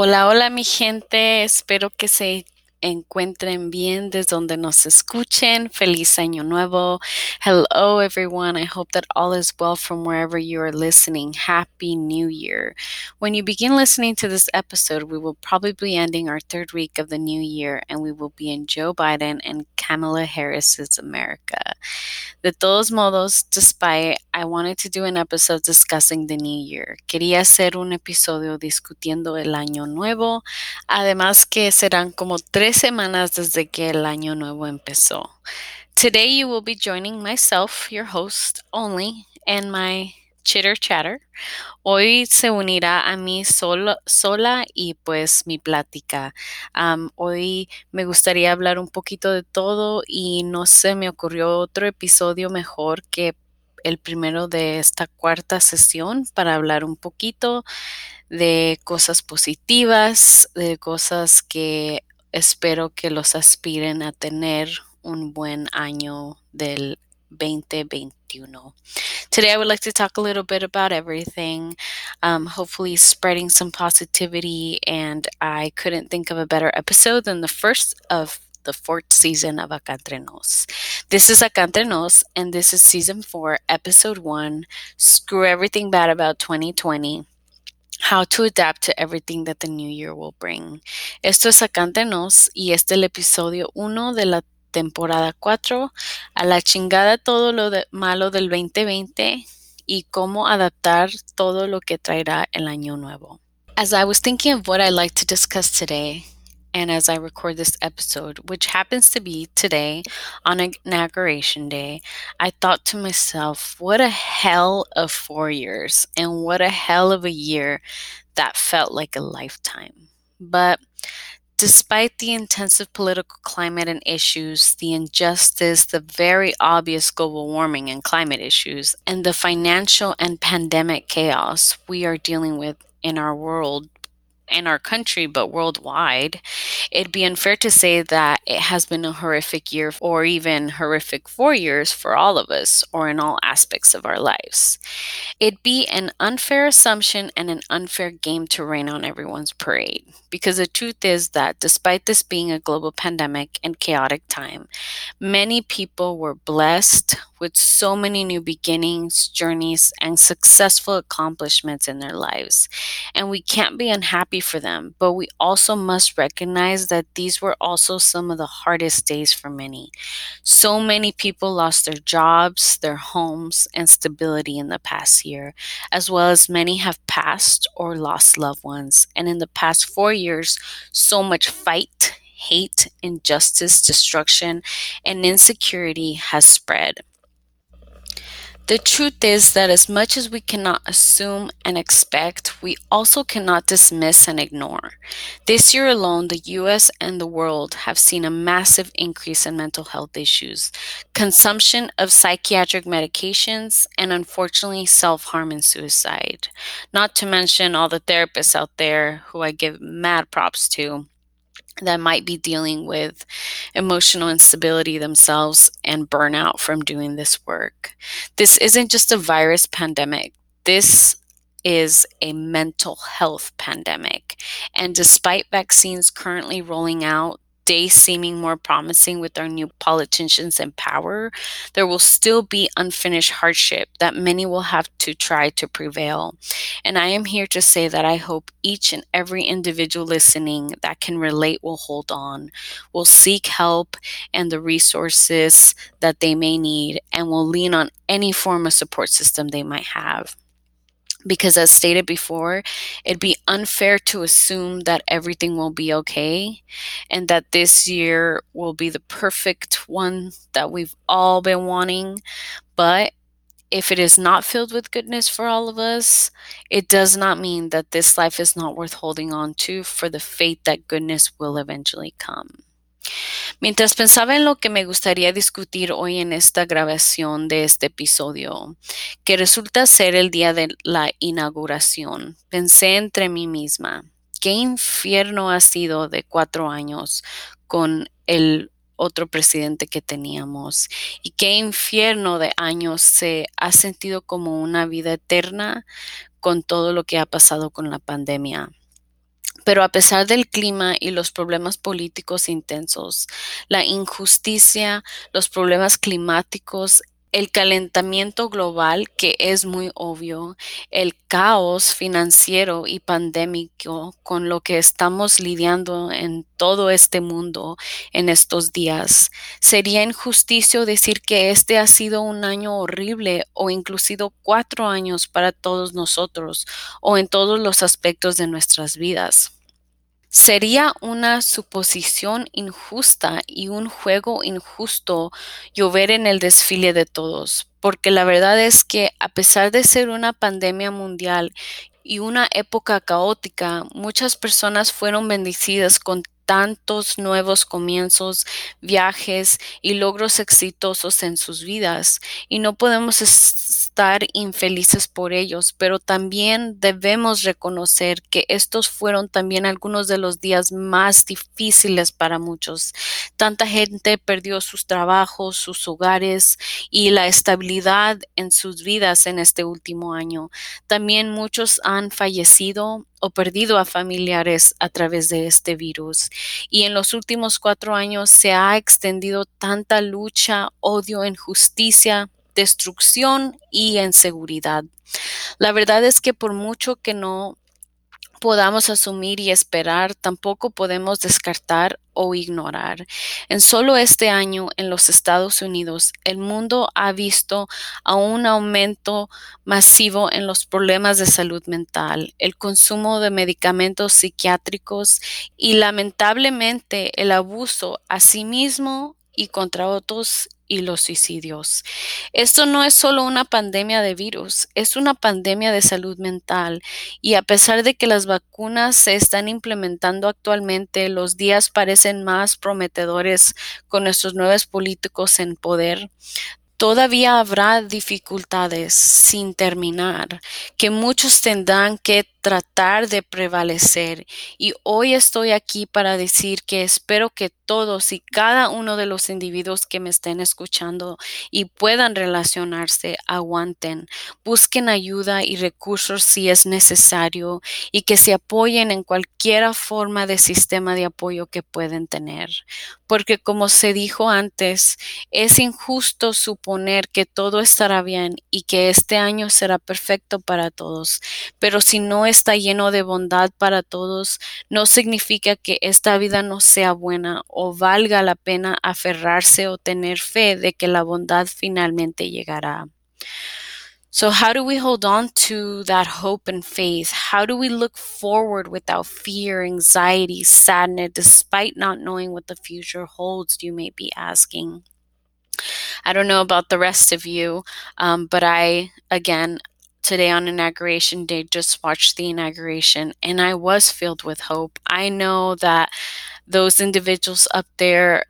Hola, hola mi gente, espero que se encuentren bien desde donde nos escuchen. Feliz Año Nuevo. Hello, everyone. I hope that all is well from wherever you are listening. Happy New Year. When you begin listening to this episode, we will probably be ending our third week of the new year and we will be in Joe Biden and Kamala Harris's America. De todos modos, despite, I wanted to do an episode discussing the new year. Quería hacer un episodio discutiendo el año nuevo, además que serán como tres semanas desde que el año nuevo empezó. Today you will be joining myself, your host only, and my chitter chatter. Hoy se unirá a mí solo, sola y pues mi plática. Hoy me gustaría hablar un poquito de todo y no se me ocurrió otro episodio mejor que el primero de esta cuarta sesión para hablar un poquito de cosas positivas, de cosas que espero que los aspiren a tener un buen año del 2021. Today, I would like to talk a little bit about everything, um, hopefully, spreading some positivity. And I couldn't think of a better episode than the first of the fourth season of Acá Entre Nos. This is Acá Entre Nos, and this is season four, episode one Screw Everything Bad About 2020 How to Adapt to Everything That the New Year Will Bring. Esto es Acántenos y este es el episodio 1 de la temporada 4, a la chingada todo lo de malo del 2020 y cómo adaptar todo lo que traerá el año nuevo. As I was thinking of what I'd like to discuss today, and as I record this episode, which happens to be today on Inauguration Day, I thought to myself, what a hell of four years, and what a hell of a year that felt like a lifetime. But despite the intensive political climate and issues, the injustice, the very obvious global warming and climate issues, and the financial and pandemic chaos we are dealing with in our world in our country, but worldwide, it'd be unfair to say that it has been a horrific year or even horrific four years for all of us or in all aspects of our lives. It'd be an unfair assumption and an unfair game to rain on everyone's parade. Because the truth is that despite this being a global pandemic and chaotic time, many people were blessed with so many new beginnings, journeys, and successful accomplishments in their lives. And we can't be unhappy for them, but we also must recognize that these were also some of the hardest days for many. So many people lost their jobs, their homes, and stability in the past year, as well as many have passed or lost loved ones. And in the past four years, so much fight, hate, injustice, destruction, and insecurity has spread. The truth is that as much as we cannot assume and expect, we also cannot dismiss and ignore. This year alone, the US and the world have seen a massive increase in mental health issues, consumption of psychiatric medications, and unfortunately, self harm and suicide. Not to mention all the therapists out there who I give mad props to that might be dealing with emotional instability themselves and burnout from doing this work. This isn't just a virus pandemic. This is a mental health pandemic. And despite vaccines currently rolling out, days seeming more promising with our new politicians in power, there will still be unfinished hardship that many will have to try to prevail. And I am here to say that I hope each and every individual listening that can relate will hold on, will seek help and the resources that they may need, and will lean on any form of support system they might have because as stated before it'd be unfair to assume that everything will be okay and that this year will be the perfect one that we've all been wanting but if it is not filled with goodness for all of us, it does not mean that this life is not worth holding on to for the faith that goodness will eventually come. Mientras pensaba en lo que me gustaría discutir hoy en esta grabación de este episodio, que resulta ser el día de la inauguración, pensé entre mí misma, qué infierno ha sido de cuatro años con el otro presidente que teníamos y qué infierno de años se ha sentido como una vida eterna con todo lo que ha pasado con la pandemia. Pero a pesar del clima y los problemas políticos intensos, la injusticia, los problemas climáticos, el calentamiento global, que es muy obvio, el caos financiero y pandémico con lo que estamos lidiando en todo este mundo en estos días. Sería injusticio decir que este ha sido un año horrible o inclusive cuatro años para todos nosotros o en todos los aspectos de nuestras vidas. Sería una suposición injusta y un juego injusto llover en el desfile de todos, porque la verdad es que a pesar de ser una pandemia mundial y una época caótica, muchas personas fueron bendecidas con tantos nuevos comienzos, viajes y logros exitosos en sus vidas. Y no podemos infelices por ellos, pero también debemos reconocer que estos fueron también algunos de los días más difíciles para muchos. Tanta gente perdió sus trabajos, sus hogares y la estabilidad en sus vidas en este último año. También muchos han fallecido o perdido a familiares a través de este virus. Y en los últimos cuatro años se ha extendido tanta lucha, odio, injusticia, destrucción y inseguridad. La verdad es que por mucho que no podamos asumir y esperar, tampoco podemos descartar o ignorar. En solo este año en los Estados Unidos, el mundo ha visto a un aumento masivo en los problemas de salud mental, el consumo de medicamentos psiquiátricos y lamentablemente el abuso a sí mismo y contra otros y los suicidios. Esto no es solo una pandemia de virus, es una pandemia de salud mental y a pesar de que las vacunas se están implementando actualmente, los días parecen más prometedores con nuestros nuevos políticos en poder. Todavía habrá dificultades sin terminar, que muchos tendrán que tratar de prevalecer. Y hoy estoy aquí para decir que espero que todos y cada uno de los individuos que me estén escuchando y puedan relacionarse aguanten, busquen ayuda y recursos si es necesario y que se apoyen en cualquier forma de sistema de apoyo que pueden tener. Porque como se dijo antes, es injusto suponer que todo estará bien y que este año será perfecto para todos. Pero si no está lleno de bondad para todos, no significa que esta vida no sea buena o valga la pena aferrarse o tener fe de que la bondad finalmente llegará. So, how do we hold on to that hope and faith? How do we look forward without fear, anxiety, sadness, despite not knowing what the future holds? You may be asking. I don't know about the rest of you, um, but I, again, today on inauguration day just watched the inauguration and I was filled with hope. I know that those individuals up there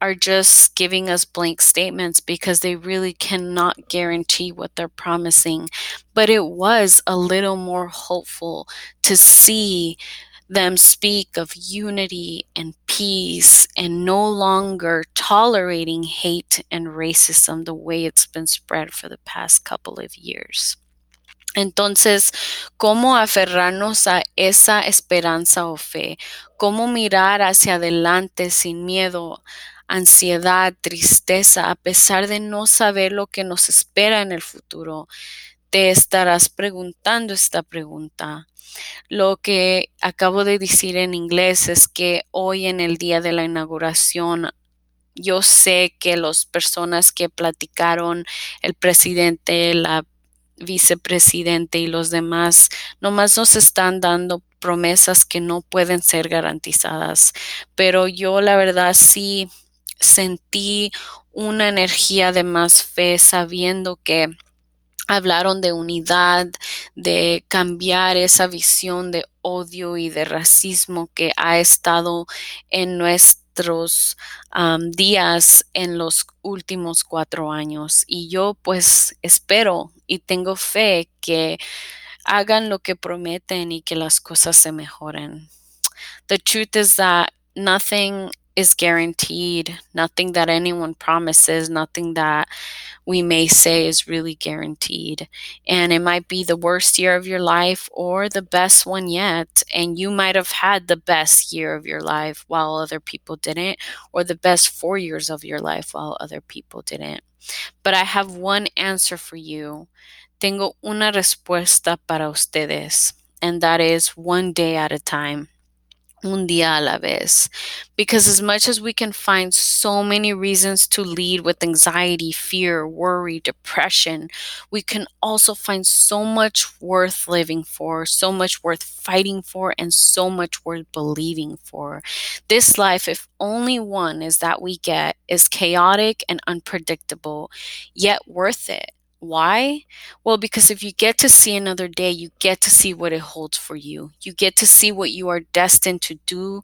are just giving us blank statements because they really cannot guarantee what they're promising. But it was a little more hopeful to see them speak of unity and peace and no longer tolerating hate and racism the way it's been spread for the past couple of years. Entonces, ¿cómo aferrarnos a esa esperanza o fe? ¿Cómo mirar hacia adelante sin miedo, ansiedad, tristeza, a pesar de no saber lo que nos espera en el futuro? Te estarás preguntando esta pregunta. Lo que acabo de decir en inglés es que hoy en el día de la inauguración yo sé que las personas que platicaron, el presidente, la vicepresidente y los demás nomás nos están dando promesas que no pueden ser garantizadas. Pero yo la verdad sí sentí una energía de más fe sabiendo que hablaron de unidad, de cambiar esa visión de odio y de racismo que ha estado en nuestra días en los últimos cuatro años. Y yo pues espero y tengo fe que hagan lo que prometen y que las cosas se mejoren. The truth is that nothing is guaranteed. Nothing that anyone promises, nothing that we may say is really guaranteed. And it might be the worst year of your life or the best one yet. And you might have had the best year of your life while other people didn't, or the best four years of your life while other people didn't. But I have one answer for you. Tengo una respuesta para ustedes, and that is one day at a time un día a la vez. Because as much as we can find so many reasons to lead with anxiety, fear, worry, depression, we can also find so much worth living for, so much worth fighting for, and so much worth believing for. This life, if only one is that we get, is chaotic and unpredictable, yet worth it. Why? Well, because if you get to see another day, you get to see what it holds for you. You get to see what you are destined to do,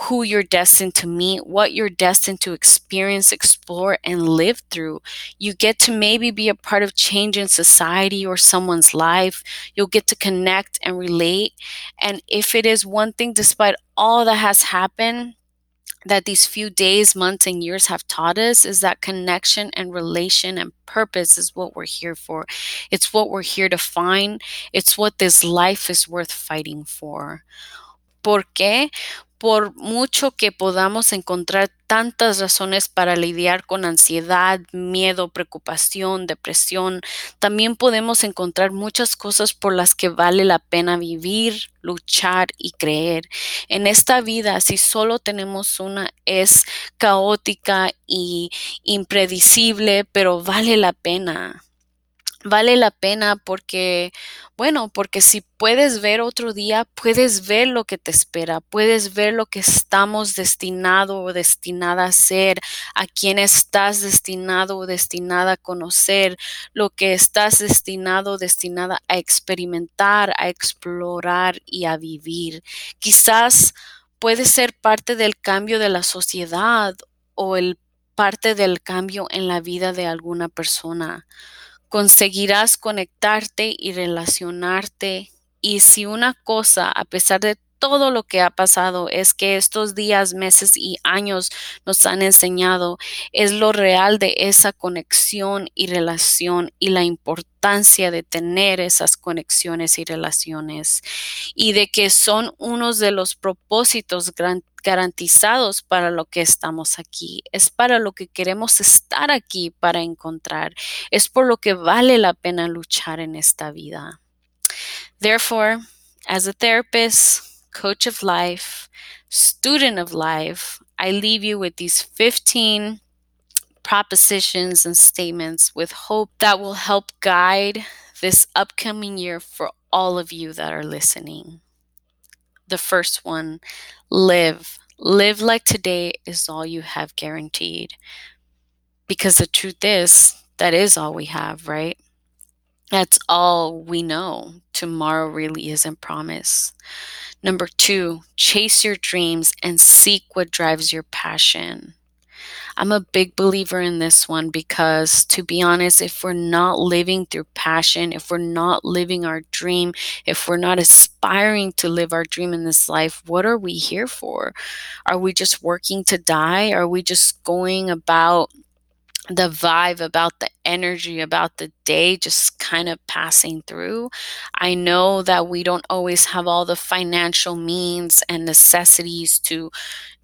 who you're destined to meet, what you're destined to experience, explore, and live through. You get to maybe be a part of change in society or someone's life. You'll get to connect and relate. And if it is one thing, despite all that has happened, that these few days, months, and years have taught us is that connection and relation and purpose is what we're here for. It's what we're here to find. It's what this life is worth fighting for. ¿Por qué? Por mucho que podamos encontrar tantas razones para lidiar con ansiedad, miedo, preocupación, depresión, también podemos encontrar muchas cosas por las que vale la pena vivir, luchar y creer. En esta vida, si solo tenemos una, es caótica y impredecible, pero vale la pena vale la pena porque, bueno, porque si puedes ver otro día, puedes ver lo que te espera, puedes ver lo que estamos destinado o destinada a ser, a quién estás destinado o destinada a conocer, lo que estás destinado o destinada a experimentar, a explorar y a vivir. Quizás puede ser parte del cambio de la sociedad o el parte del cambio en la vida de alguna persona conseguirás conectarte y relacionarte. Y si una cosa, a pesar de todo lo que ha pasado, es que estos días, meses y años nos han enseñado, es lo real de esa conexión y relación y la importancia de tener esas conexiones y relaciones y de que son unos de los propósitos garantizados para lo que estamos aquí, es para lo que queremos estar aquí para encontrar, es por lo que vale la pena luchar en esta vida. Therefore, as a therapist, coach of life, student of life, I leave you with these 15 propositions and statements with hope that will help guide this upcoming year for all of you that are listening. The first one live. Live like today is all you have guaranteed. Because the truth is, that is all we have, right? That's all we know. Tomorrow really isn't promised. Number two, chase your dreams and seek what drives your passion. I'm a big believer in this one because, to be honest, if we're not living through passion, if we're not living our dream, if we're not aspiring to live our dream in this life, what are we here for? Are we just working to die? Are we just going about the vibe about the energy about the day just kind of passing through. I know that we don't always have all the financial means and necessities to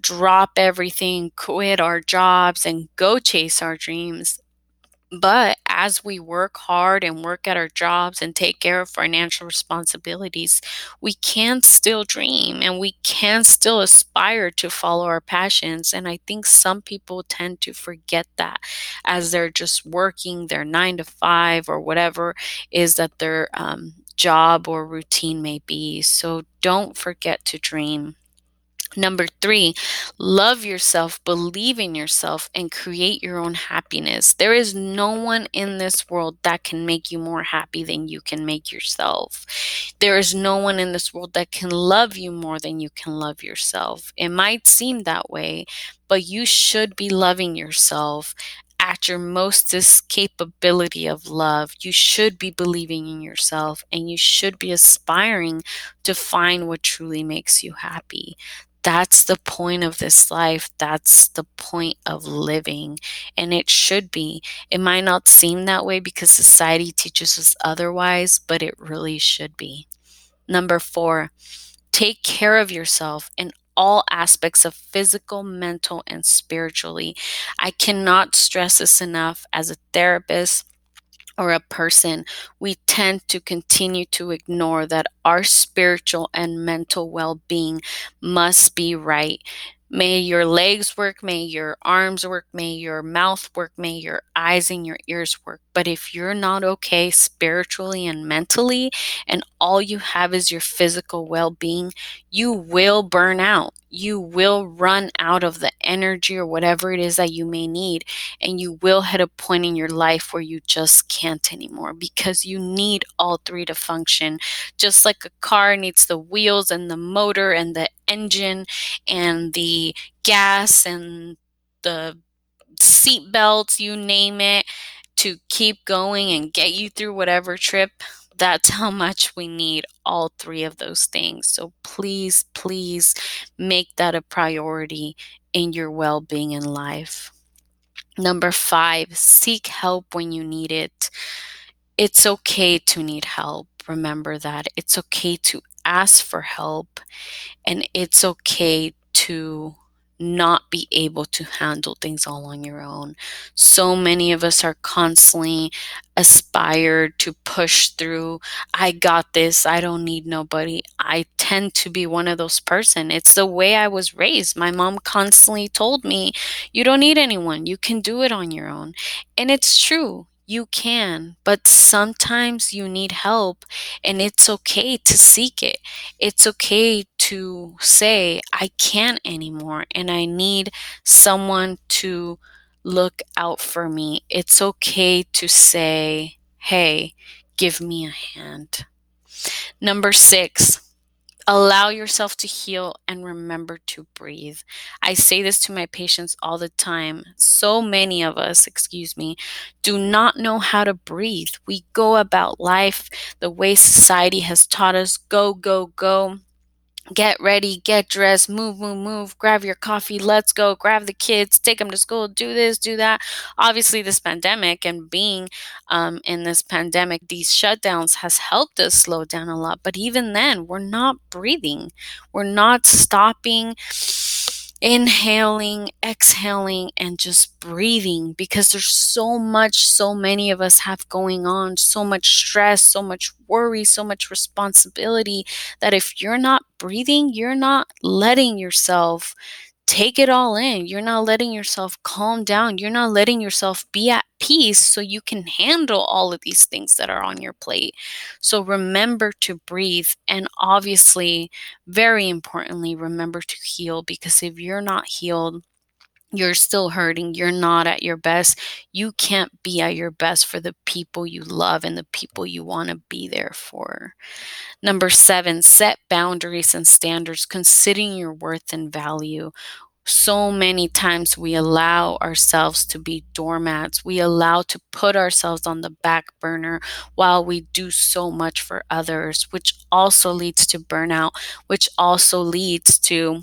drop everything, quit our jobs, and go chase our dreams. But as we work hard and work at our jobs and take care of financial responsibilities, we can still dream and we can still aspire to follow our passions. And I think some people tend to forget that as they're just working their nine to five or whatever is that their um, job or routine may be. So don't forget to dream. Number three, love yourself, believe in yourself, and create your own happiness. There is no one in this world that can make you more happy than you can make yourself. There is no one in this world that can love you more than you can love yourself. It might seem that way, but you should be loving yourself at your mostest capability of love. You should be believing in yourself and you should be aspiring to find what truly makes you happy. That's the point of this life. That's the point of living. And it should be. It might not seem that way because society teaches us otherwise, but it really should be. Number four, take care of yourself in all aspects of physical, mental, and spiritually. I cannot stress this enough as a therapist or a person, we tend to continue to ignore that our spiritual and mental well being must be right. May your legs work, may your arms work, may your mouth work, may your eyes and your ears work. But if you're not okay spiritually and mentally, and all you have is your physical well being, you will burn out. You will run out of the energy or whatever it is that you may need. And you will hit a point in your life where you just can't anymore because you need all three to function. Just like a car needs the wheels and the motor and the engine and the gas and the seat belts, you name it, to keep going and get you through whatever trip. That's how much we need all three of those things. So please, please make that a priority in your well being in life. Number five, seek help when you need it. It's okay to need help. Remember that. It's okay to ask for help and it's okay to not be able to handle things all on your own. So many of us are constantly aspired to push through. I got this. I don't need nobody. I tend to be one of those person. It's the way I was raised. My mom constantly told me, "You don't need anyone. You can do it on your own." And it's true. You can, but sometimes you need help and it's okay to seek it. It's okay to say, I can't anymore and I need someone to look out for me. It's okay to say, hey, give me a hand. Number six, Allow yourself to heal and remember to breathe. I say this to my patients all the time. So many of us, excuse me, do not know how to breathe. We go about life the way society has taught us go, go, go get ready, get dressed, move, move, move, grab your coffee, let's go, grab the kids, take them to school, do this, do that. Obviously, this pandemic and being um, in this pandemic, these shutdowns has helped us slow down a lot. But even then, we're not breathing, we're not stopping inhaling, exhaling, and just breathing because there's so much, so many of us have going on, so much stress, so much worry, so much responsibility that if you're not breathing, you're not letting yourself take it all in. You're not letting yourself calm down. You're not letting yourself be at peace so you can handle all of these things that are on your plate. So remember to breathe. And obviously, very importantly, remember to heal because if you're not healed, you're still hurting, you're not at your best, you can't be at your best for the people you love and the people you want to be there for. Number seven, set boundaries and standards, considering your worth and value. So many times we allow ourselves to be doormats. We allow to put ourselves on the back burner while we do so much for others, which also leads to burnout, which also leads to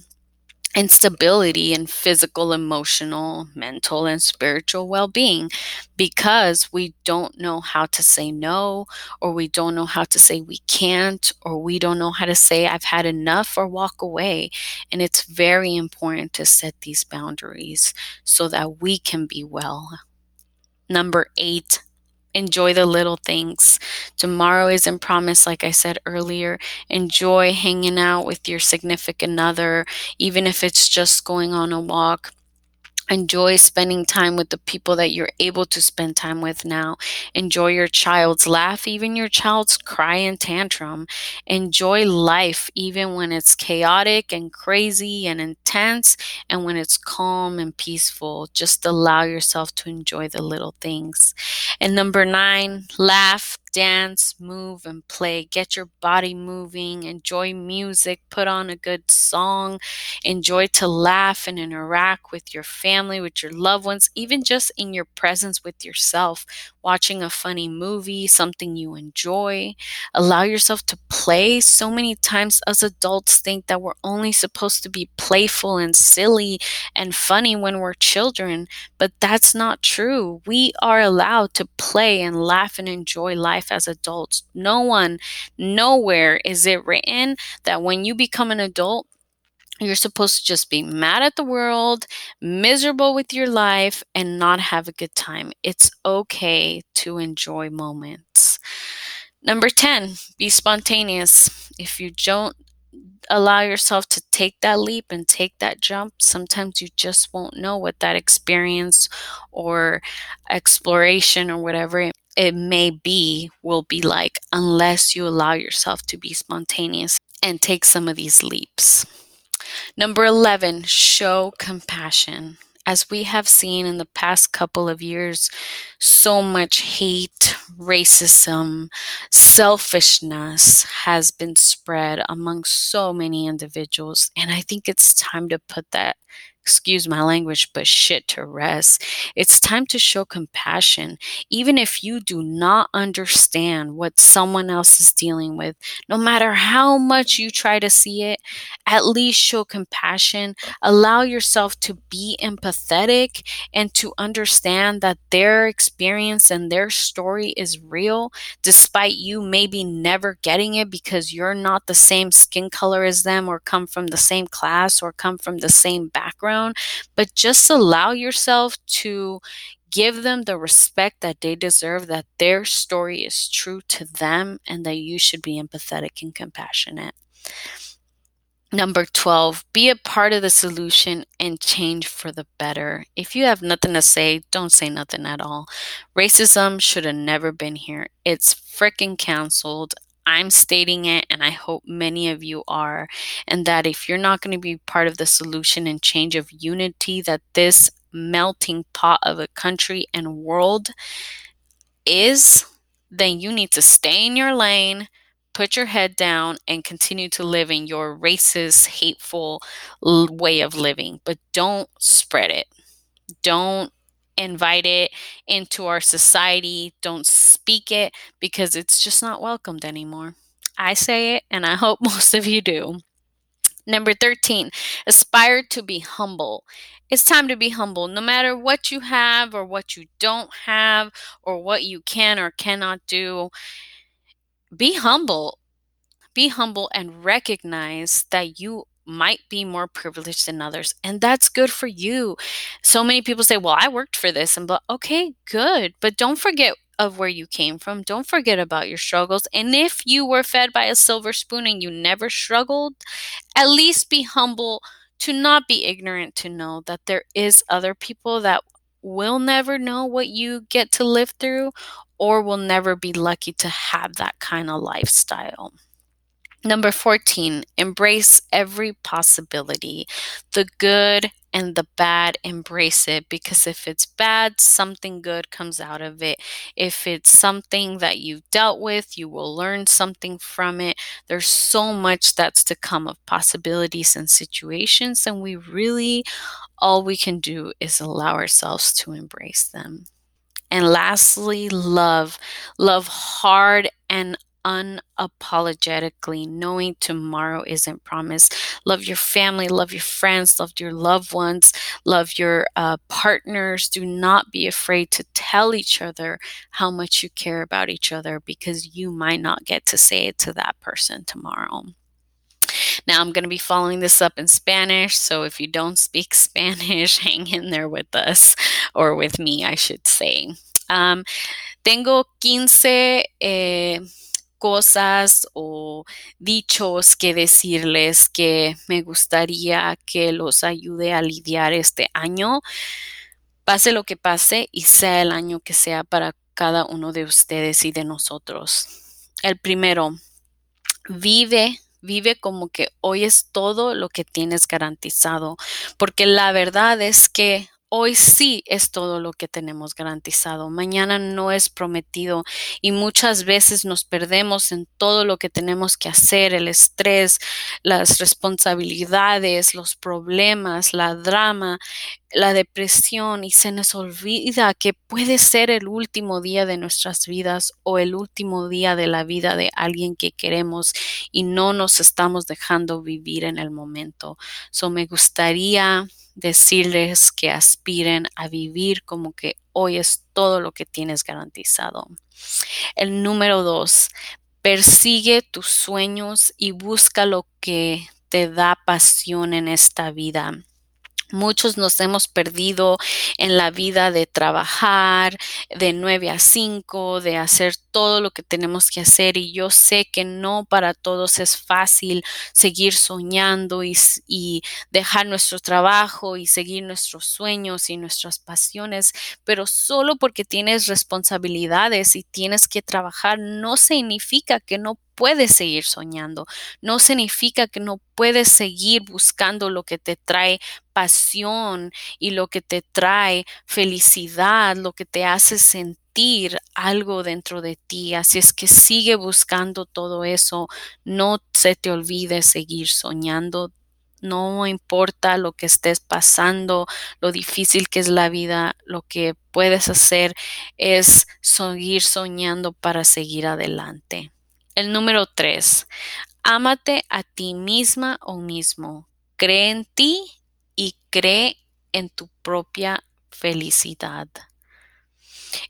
instability in physical, emotional, mental, and spiritual well being because we don't know how to say no, or we don't know how to say we can't, or we don't know how to say I've had enough or walk away. And it's very important to set these boundaries so that we can be well. Number eight, enjoy the little things. Tomorrow isn't promised, like I said earlier. Enjoy hanging out with your significant other, even if it's just going on a walk. Enjoy spending time with the people that you're able to spend time with now. Enjoy your child's laugh, even your child's cry and tantrum. Enjoy life, even when it's chaotic and crazy and intense, and when it's calm and peaceful. Just allow yourself to enjoy the little things. And number nine, laugh, dance, move, and play. Get your body moving, enjoy music, put on a good song, enjoy to laugh and interact with your family, with your loved ones, even just in your presence with yourself, watching a funny movie, something you enjoy. Allow yourself to play. So many times, us adults think that we're only supposed to be playful and silly and funny when we're children, but that's not true. We are allowed to play and laugh and enjoy life as adults. No one, nowhere is it written that when you become an adult, you're supposed to just be mad at the world, miserable with your life, and not have a good time. It's okay to enjoy moments. Number 10, be spontaneous. If you don't allow yourself to take that leap and take that jump, sometimes you just won't know what that experience or exploration or whatever it may be will be like unless you allow yourself to be spontaneous and take some of these leaps. Number 11, show compassion. As we have seen in the past couple of years, so much hate, racism, selfishness has been spread among so many individuals. And I think it's time to put that excuse my language, but shit to rest. It's time to show compassion, even if you do not understand what someone else is dealing with. No matter how much you try to see it, at least show compassion. Allow yourself to be empathetic and to understand that their experience and their story is real, despite you maybe never getting it because you're not the same skin color as them or come from the same class or come from the same background but just allow yourself to give them the respect that they deserve, that their story is true to them, and that you should be empathetic and compassionate. Number 12, be a part of the solution and change for the better. If you have nothing to say, don't say nothing at all. Racism should have never been here. It's freaking canceled. I'm stating it, and I hope many of you are, and that if you're not going to be part of the solution and change of unity that this melting pot of a country and world is, then you need to stay in your lane, put your head down, and continue to live in your racist, hateful way of living. But don't spread it. Don't invite it into our society. Don't speak it because it's just not welcomed anymore. I say it, and I hope most of you do. Number 13, aspire to be humble. It's time to be humble. No matter what you have or what you don't have or what you can or cannot do, be humble. Be humble and recognize that you might be more privileged than others and that's good for you. So many people say well i worked for this and but okay good but don't forget of where you came from don't forget about your struggles and if you were fed by a silver spoon and you never struggled at least be humble to not be ignorant to know that there is other people that will never know what you get to live through or will never be lucky to have that kind of lifestyle Number 14, embrace every possibility. The good and the bad, embrace it because if it's bad, something good comes out of it. If it's something that you've dealt with, you will learn something from it. There's so much that's to come of possibilities and situations, and we really, all we can do is allow ourselves to embrace them. And lastly, love. Love hard and unapologetically, knowing tomorrow isn't promised. Love your family, love your friends, love your loved ones, love your uh, partners. Do not be afraid to tell each other how much you care about each other because you might not get to say it to that person tomorrow. Now, I'm going to be following this up in Spanish, so if you don't speak Spanish, hang in there with us, or with me, I should say. Um, tengo 15 eh, cosas o dichos que decirles que me gustaría que los ayude a lidiar este año, pase lo que pase y sea el año que sea para cada uno de ustedes y de nosotros. El primero, vive Vive como que hoy es todo lo que tienes garantizado, porque la verdad es que hoy sí es todo lo que tenemos garantizado. Mañana no es prometido y muchas veces nos perdemos en todo lo que tenemos que hacer, el estrés, las responsabilidades, los problemas, la drama, la depresión y se nos olvida que puede ser el último día de nuestras vidas o el último día de la vida de alguien que queremos y no nos estamos dejando vivir en el momento. So me gustaría decirles que aspiren a vivir como que hoy es todo lo que tienes garantizado. El número dos, persigue tus sueños y busca lo que te da pasión en esta vida. Muchos nos hemos perdido en la vida de trabajar de 9 a 5, de hacer todo lo que tenemos que hacer y yo sé que no para todos es fácil seguir soñando y, y, dejar nuestro trabajo y seguir nuestros sueños y nuestras pasiones, pero solo porque tienes responsabilidades y tienes que trabajar no significa que no puedes seguir soñando, no significa que no puedes seguir buscando lo que te trae pasión y lo que te trae felicidad, lo que te hace sentir algo dentro de ti. Así es que sigue buscando todo eso. No se te olvide seguir soñando. No importa lo que estés pasando, lo difícil que es la vida, lo que puedes hacer es seguir soñando para seguir adelante. El número tres, ámate a ti misma o mismo. Cree en ti y cree en tu propia felicidad.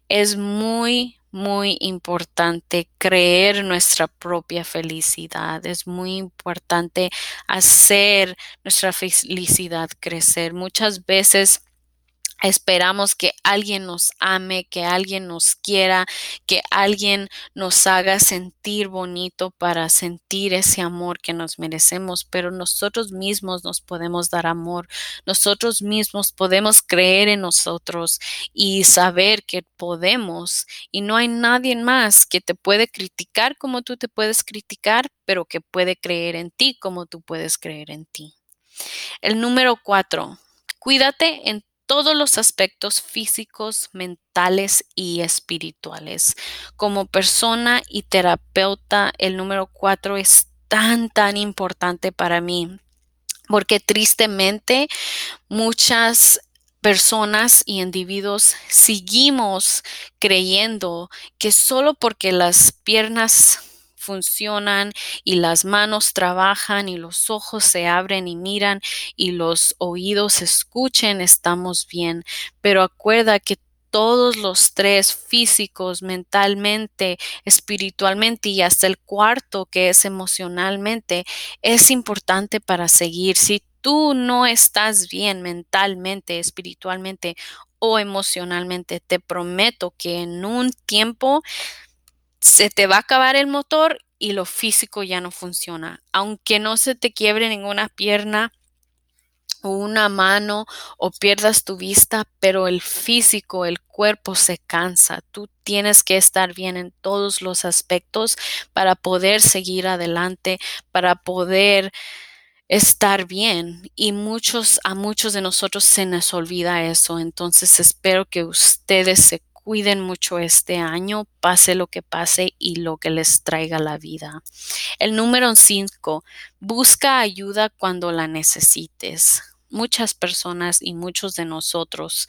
Es muy, muy importante creer nuestra propia felicidad. Es muy importante hacer nuestra felicidad crecer. Muchas veces Esperamos que alguien nos ame, que alguien nos quiera, que alguien nos haga sentir bonito para sentir ese amor que nos merecemos, pero nosotros mismos nos podemos dar amor, nosotros mismos podemos creer en nosotros y saber que podemos y no hay nadie más que te puede criticar como tú te puedes criticar, pero que puede creer en ti como tú puedes creer en ti. El número cuatro, cuídate en todos los aspectos físicos, mentales y espirituales. Como persona y terapeuta, el número cuatro es tan, tan importante para mí, porque tristemente muchas personas y individuos seguimos creyendo que solo porque las piernas funcionan y las manos trabajan y los ojos se abren y miran y los oídos escuchen, estamos bien. Pero acuerda que todos los tres físicos, mentalmente, espiritualmente y hasta el cuarto que es emocionalmente, es importante para seguir. Si tú no estás bien mentalmente, espiritualmente o emocionalmente, te prometo que en un tiempo se te va a acabar el motor y lo físico ya no funciona. Aunque no se te quiebre ninguna pierna o una mano o pierdas tu vista, pero el físico, el cuerpo se cansa. Tú tienes que estar bien en todos los aspectos para poder seguir adelante, para poder estar bien y muchos a muchos de nosotros se nos olvida eso entonces espero que ustedes se cuiden mucho este año, pase lo que pase y lo que les traiga la vida. El número 5, busca ayuda cuando la necesites. Muchas personas y muchos de nosotros,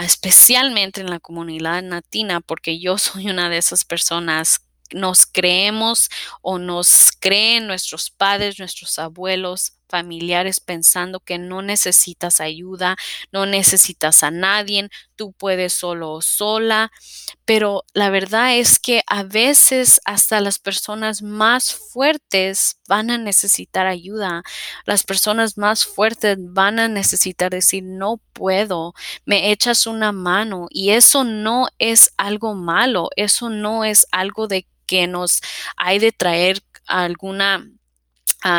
especialmente en la comunidad latina, porque yo soy una de esas personas nos creemos o nos creen nuestros padres, nuestros abuelos, familiares pensando que no necesitas ayuda, no necesitas a nadie, tú puedes solo o sola, pero la verdad es que a veces hasta las personas más fuertes van a necesitar ayuda, las personas más fuertes van a necesitar decir no puedo, me echas una mano y eso no es algo malo, eso no es algo de que nos hay de traer alguna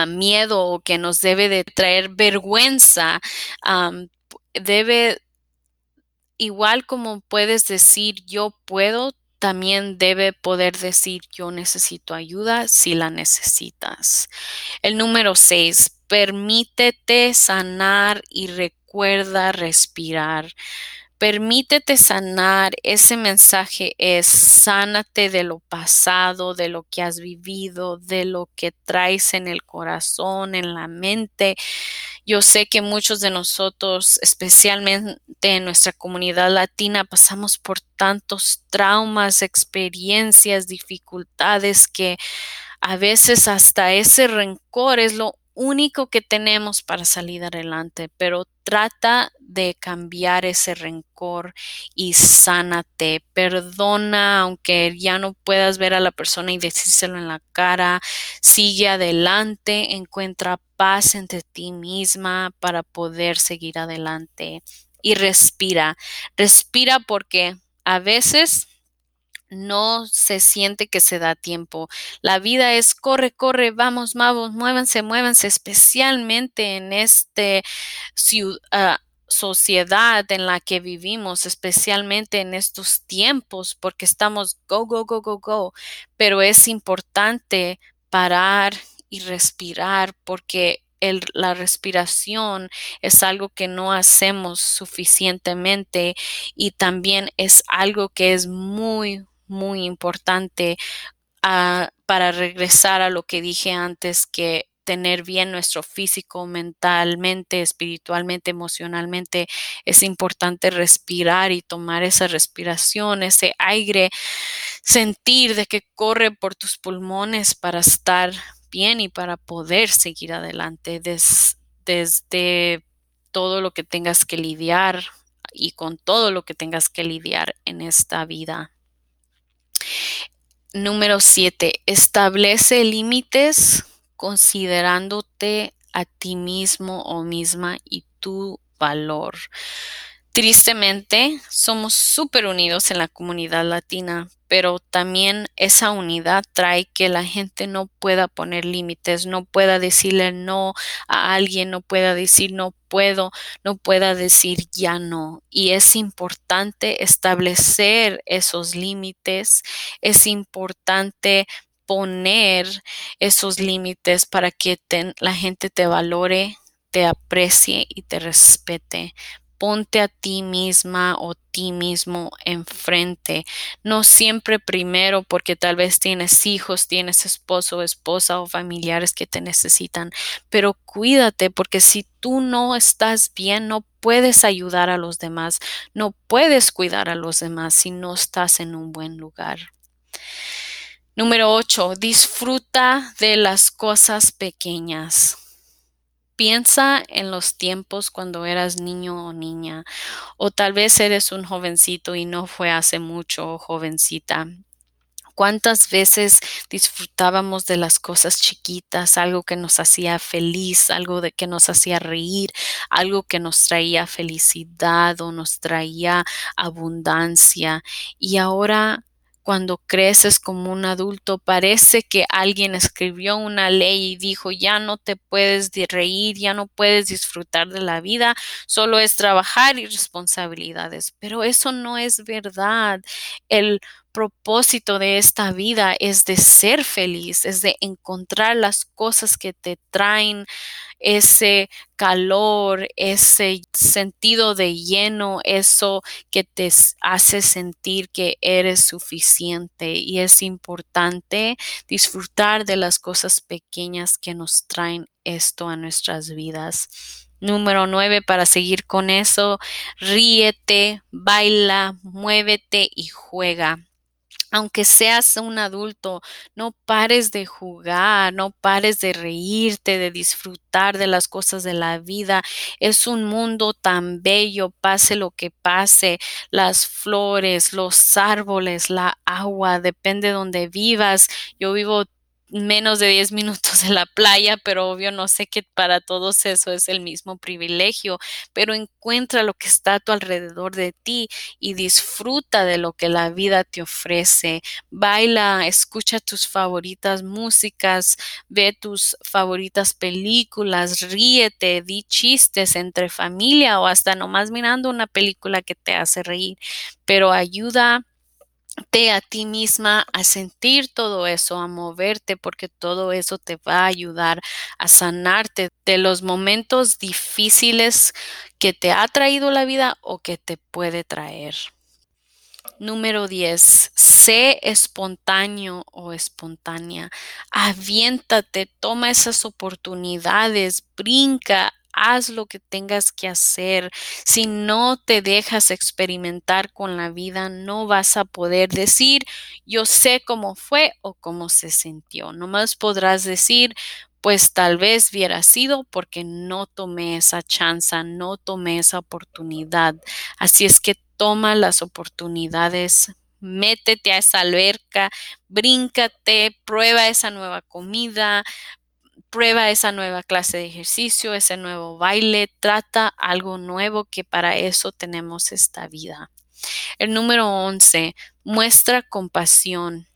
miedo o que nos debe de traer vergüenza, debe, igual como puedes decir yo puedo, también debe poder decir yo necesito ayuda si la necesitas. El número seis, permítete sanar y recuerda respirar. Permítete sanar. Ese mensaje es sánate de lo pasado, de lo que has vivido, de lo que traes en el corazón, en la mente. Yo sé que muchos de nosotros, especialmente en nuestra comunidad latina, pasamos por tantos traumas, experiencias, dificultades que a veces hasta ese rencor es lo único que tenemos para salir adelante, pero trata de cambiar ese rencor y sánate, perdona, aunque ya no puedas ver a la persona y decírselo en la cara, sigue adelante, encuentra paz entre ti misma para poder seguir adelante. Y respira, respira porque a veces no se siente que se da tiempo. La vida es corre, corre, vamos, vamos, muévanse, muévanse, especialmente en este uh, sociedad en la que vivimos, especialmente en estos tiempos, porque estamos go, go, go, go, go. Pero es importante parar y respirar porque la respiración es algo que no hacemos suficientemente y también es algo que es muy, muy importante uh, para regresar a lo que dije antes, que tener bien nuestro físico, mentalmente, espiritualmente, emocionalmente, es importante respirar y tomar esa respiración, ese aire, sentir de que corre por tus pulmones para estar bien y para poder seguir adelante des, desde todo lo que tengas que lidiar y con todo lo que tengas que lidiar en esta vida. Número 7. Establece límites considerándote a ti mismo o misma y tu valor. Tristemente, somos súper unidos en la comunidad latina, pero también esa unidad trae que la gente no pueda poner límites, no pueda decirle no a alguien, no pueda decir no puedo, no pueda decir ya no. Y es importante establecer esos límites, es importante poner esos límites para que la gente te valore, te aprecie y te respete ponte a ti misma o ti mismo enfrente. No siempre primero porque tal vez tienes hijos, tienes esposo, esposa o familiares que te necesitan, pero cuídate porque si tú no estás bien, no puedes ayudar a los demás, no puedes cuidar a los demás si no estás en un buen lugar. Número 8. Disfruta de las cosas pequeñas. Piensa en los tiempos cuando eras niño o niña, o tal vez eres un jovencito y no fue hace mucho, jovencita. ¿Cuántas veces disfrutábamos de las cosas chiquitas, algo que nos hacía feliz, algo de que nos hacía reír, algo que nos traía felicidad o nos traía abundancia? Y ahora cuando creces como un adulto, parece que alguien escribió una ley y dijo, ya no te puedes reír, ya no puedes disfrutar de la vida, solo es trabajar y responsabilidades. Pero eso no es verdad. El propósito de esta vida es de ser feliz, es de encontrar las cosas que te traen ese calor, ese sentido de lleno, eso que te hace sentir que eres suficiente y es importante disfrutar de las cosas pequeñas que nos traen esto a nuestras vidas. Número nueve, para seguir con eso, ríete, baila, muévete y juega aunque seas un adulto, no pares de jugar, no pares de reírte, de disfrutar de las cosas de la vida. Es un mundo tan bello, pase lo que pase, las flores, los árboles, la agua, depende de donde vivas. Yo vivo menos de 10 minutos de la playa, pero obvio no sé que para todos eso es el mismo privilegio, pero encuentra lo que está a tu alrededor de ti y disfruta de lo que la vida te ofrece. Baila, escucha tus favoritas músicas, ve tus favoritas películas, ríete, di chistes entre familia o hasta nomás mirando una película que te hace reír, pero ayuda a ti misma a sentir todo eso, a moverte, porque todo eso te va a ayudar a sanarte de los momentos difíciles que te ha traído la vida o que te puede traer. Número 10. Sé espontáneo o espontánea. Aviéntate, toma esas oportunidades, brinca, haz lo que tengas que hacer. Si no te dejas experimentar con la vida, no vas a poder decir, yo sé cómo fue o cómo se sintió. Nomás podrás decir, pues tal vez hubiera sido porque no tomé esa chance, no tomé esa oportunidad. Así es que toma las oportunidades, métete a esa alberca, bríncate, prueba esa nueva comida, prueba esa nueva clase de ejercicio, ese nuevo baile, trata algo nuevo que para eso tenemos esta vida. El número 11, muestra compasión.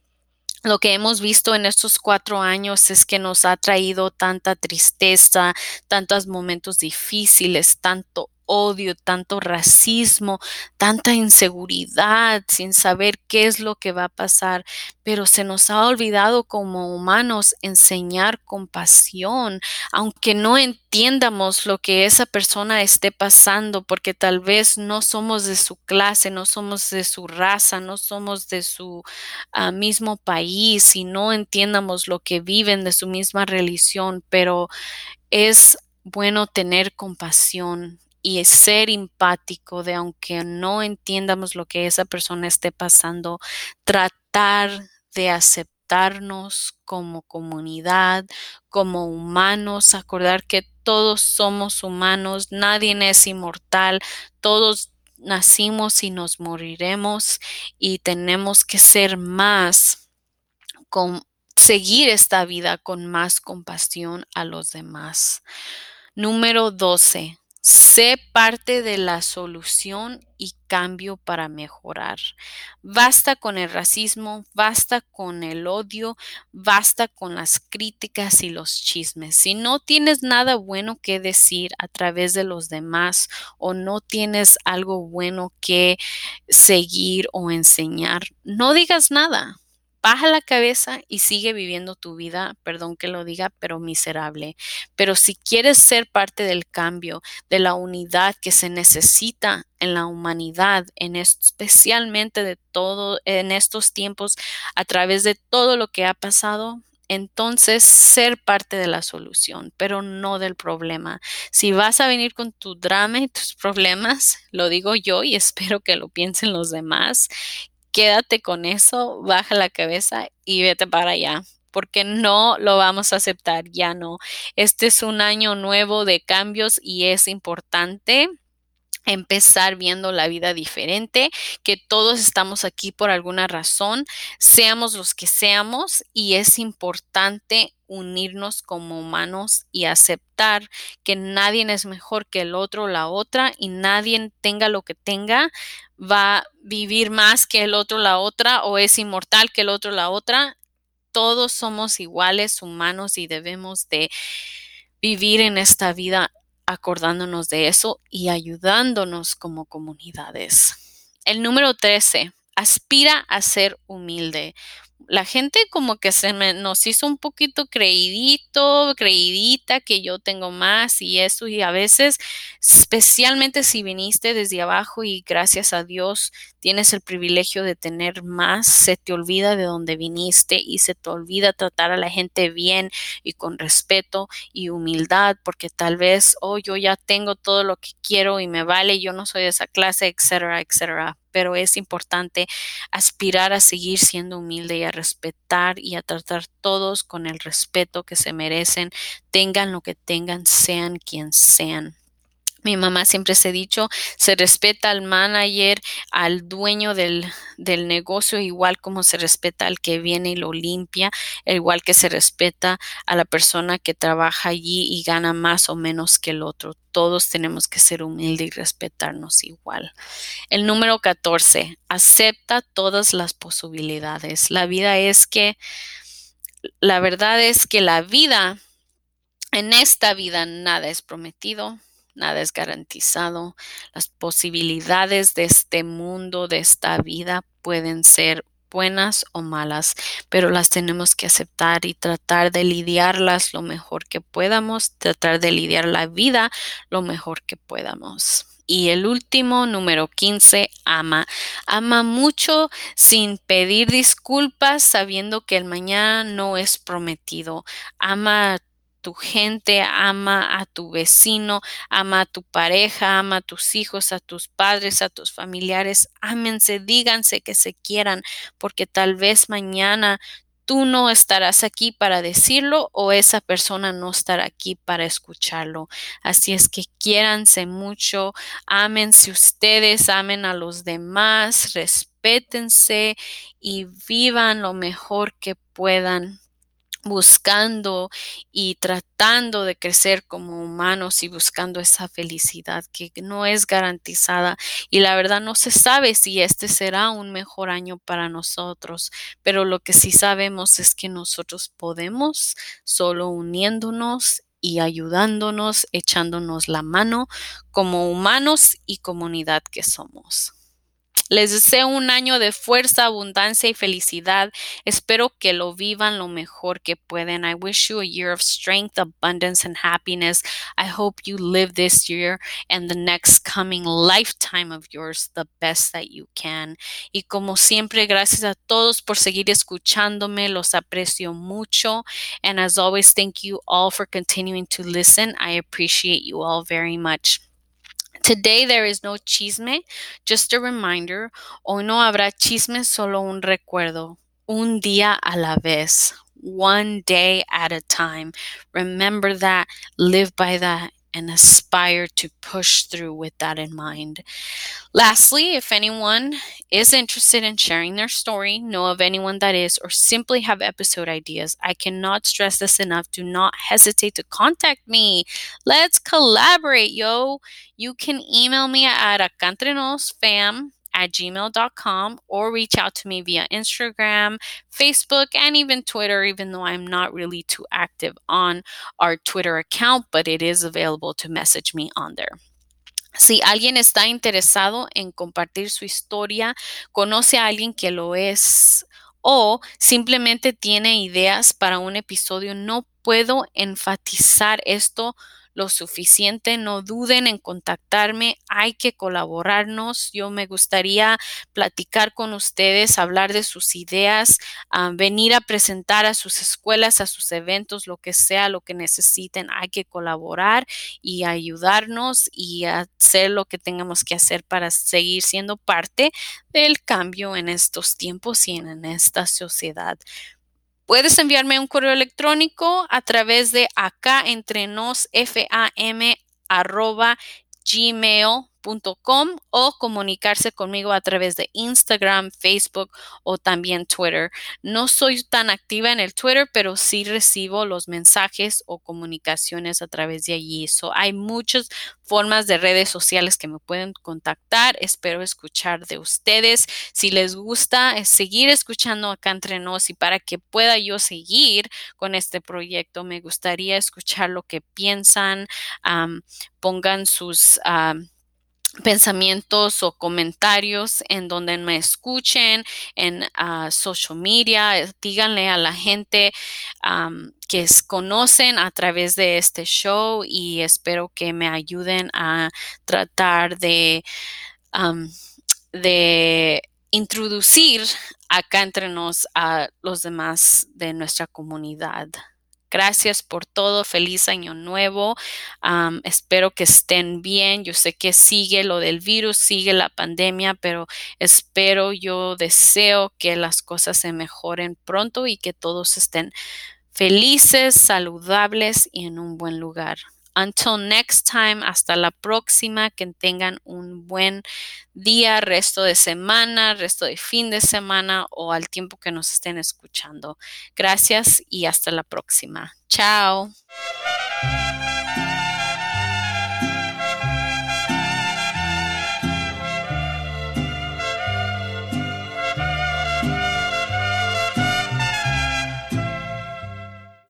Lo que hemos visto en estos cuatro años es que nos ha traído tanta tristeza, tantos momentos difíciles, tanto odio, tanto racismo, tanta inseguridad sin saber qué es lo que va a pasar, pero se nos ha olvidado como humanos enseñar compasión, aunque no entiendamos lo que esa persona esté pasando, porque tal vez no somos de su clase, no somos de su raza, no somos de su uh, mismo país y no entiendamos lo que viven de su misma religión, pero es bueno tener compasión y ser empático de aunque no entiendamos lo que esa persona esté pasando, tratar de aceptarnos como comunidad, como humanos, acordar que todos somos humanos, nadie es inmortal, todos nacimos y nos moriremos y tenemos que ser más con seguir esta vida con más compasión a los demás. Número 12 Sé parte de la solución y cambio para mejorar. Basta con el racismo, basta con el odio, basta con las críticas y los chismes. Si no tienes nada bueno que decir a través de los demás o no tienes algo bueno que seguir o enseñar, no digas nada baja la cabeza y sigue viviendo tu vida, perdón que lo diga, pero miserable. Pero si quieres ser parte del cambio, de la unidad que se necesita en la humanidad, en especialmente de todo en estos tiempos, a través de todo lo que ha pasado, entonces ser parte de la solución, pero no del problema. Si vas a venir con tu drama y tus problemas, lo digo yo y espero que lo piensen los demás, quédate con eso, baja la cabeza y vete para allá porque no lo vamos a aceptar, ya no. Este es un año nuevo de cambios y es importante empezar viendo la vida diferente, que todos estamos aquí por alguna razón, seamos los que seamos y es importante unirnos como humanos y aceptar que nadie es mejor que el otro o la otra y nadie tenga lo que tenga va a vivir más que el otro la otra o es inmortal que el otro la otra. Todos somos iguales humanos y debemos de vivir en esta vida acordándonos de eso y ayudándonos como comunidades. El número 13, aspira a ser humilde la gente como que se me, nos hizo un poquito creidito, creidita que yo tengo más y eso y a veces, especialmente si viniste desde abajo y gracias a Dios tienes el privilegio de tener más, se te olvida de dónde viniste y se te olvida tratar a la gente bien y con respeto y humildad porque tal vez, oh, yo ya tengo todo lo que quiero y me vale, yo no soy de esa clase, etcétera, etcétera pero es importante aspirar a seguir siendo humilde y a respetar y a tratar todos con el respeto que se merecen, tengan lo que tengan, sean quien sean. Mi mamá siempre se ha dicho, se respeta al manager, al dueño del, del, negocio, igual como se respeta al que viene y lo limpia, igual que se respeta a la persona que trabaja allí y gana más o menos que el otro todos tenemos que ser humildes y respetarnos igual. El número 14, acepta todas las posibilidades. La vida es que, la verdad es que la vida, en esta vida nada es prometido, nada es garantizado. Las posibilidades de este mundo, de esta vida, pueden ser buenas o malas, pero las tenemos que aceptar y tratar de lidiarlas lo mejor que podamos, tratar de lidiar la vida lo mejor que podamos. Y el último, número 15, ama. Ama mucho sin pedir disculpas, sabiendo que el mañana no es prometido. Ama tu gente, ama a tu vecino, ama a tu pareja, ama a tus hijos, a tus padres, a tus familiares. Ámense, díganse que se quieran, porque tal vez mañana tú no estarás aquí para decirlo o esa persona no estará aquí para escucharlo. Así es que quiéranse mucho, ámense ustedes, amen a los demás, respétense y vivan lo mejor que puedan buscando y tratando de crecer como humanos y buscando esa felicidad que no es garantizada y la verdad no se sabe si este será un mejor año para nosotros, pero lo que sí sabemos es que nosotros podemos solo uniéndonos y ayudándonos, echándonos la mano como humanos y comunidad que somos. Les deseo un año de fuerza, abundancia y felicidad. Espero que lo vivan lo mejor que pueden. I wish you a year of strength, abundance, and happiness. I hope you live this year and the next coming lifetime of yours the best that you can. Y como siempre, gracias a todos por seguir escuchándome. Los aprecio mucho. And as always, thank you all for continuing to listen. I appreciate you all very much. Today there is no chisme, just a reminder. Hoy no habrá chisme, solo un recuerdo. Un día a la vez. One day at a time. Remember that, live by that, and aspire to push through with that in mind. Lastly, if anyone is interested in sharing their story, know of anyone that is, or simply have episode ideas, I cannot stress this enough. Do not hesitate to contact me. Let's collaborate, yo. You can email me at acantrenosfam at gmail.com or reach out to me via Instagram, Facebook, and even Twitter, even though I'm not really too active on our Twitter account, but it is available to message me on there. Si alguien está interesado en compartir su historia, conoce a alguien que lo es o simplemente tiene ideas para un episodio, no puedo enfatizar esto lo suficiente. No duden en contactarme. Hay que colaborarnos. Yo me gustaría platicar con ustedes, hablar de sus ideas, uh, venir a presentar a sus escuelas, a sus eventos, lo que sea, lo que necesiten. Hay que colaborar y ayudarnos y hacer lo que tengamos que hacer para seguir siendo parte del cambio en estos tiempos y en esta sociedad. Puedes enviarme un correo electrónico a través de acá entre nos fam arroba gmail o comunicarse conmigo a través de Instagram, Facebook o también Twitter. No soy tan activa en el Twitter, pero sí recibo los mensajes o comunicaciones a través de allí. hay muchas formas de redes sociales que me pueden contactar. Espero escuchar de ustedes. Si les gusta eh, seguir escuchando acá entre nos y para que pueda yo seguir con este proyecto, me gustaría escuchar lo que piensan. pongan sus pensamientos o comentarios en donde me escuchen en uh, social media, eh, díganle a la gente que conocen a través de este show y espero que me ayuden a tratar de, de introducir acá entre nos a los demás de nuestra comunidad. Gracias por todo. Feliz año nuevo. espero que estén bien. Yo sé que sigue lo del virus, sigue la pandemia, pero espero, yo deseo que las cosas se mejoren pronto y que todos estén felices, saludables y en un buen lugar. Until next time, hasta la próxima, que tengan un buen día, resto de semana, resto de fin de semana o al tiempo que nos estén escuchando. Gracias y hasta la próxima. Chao.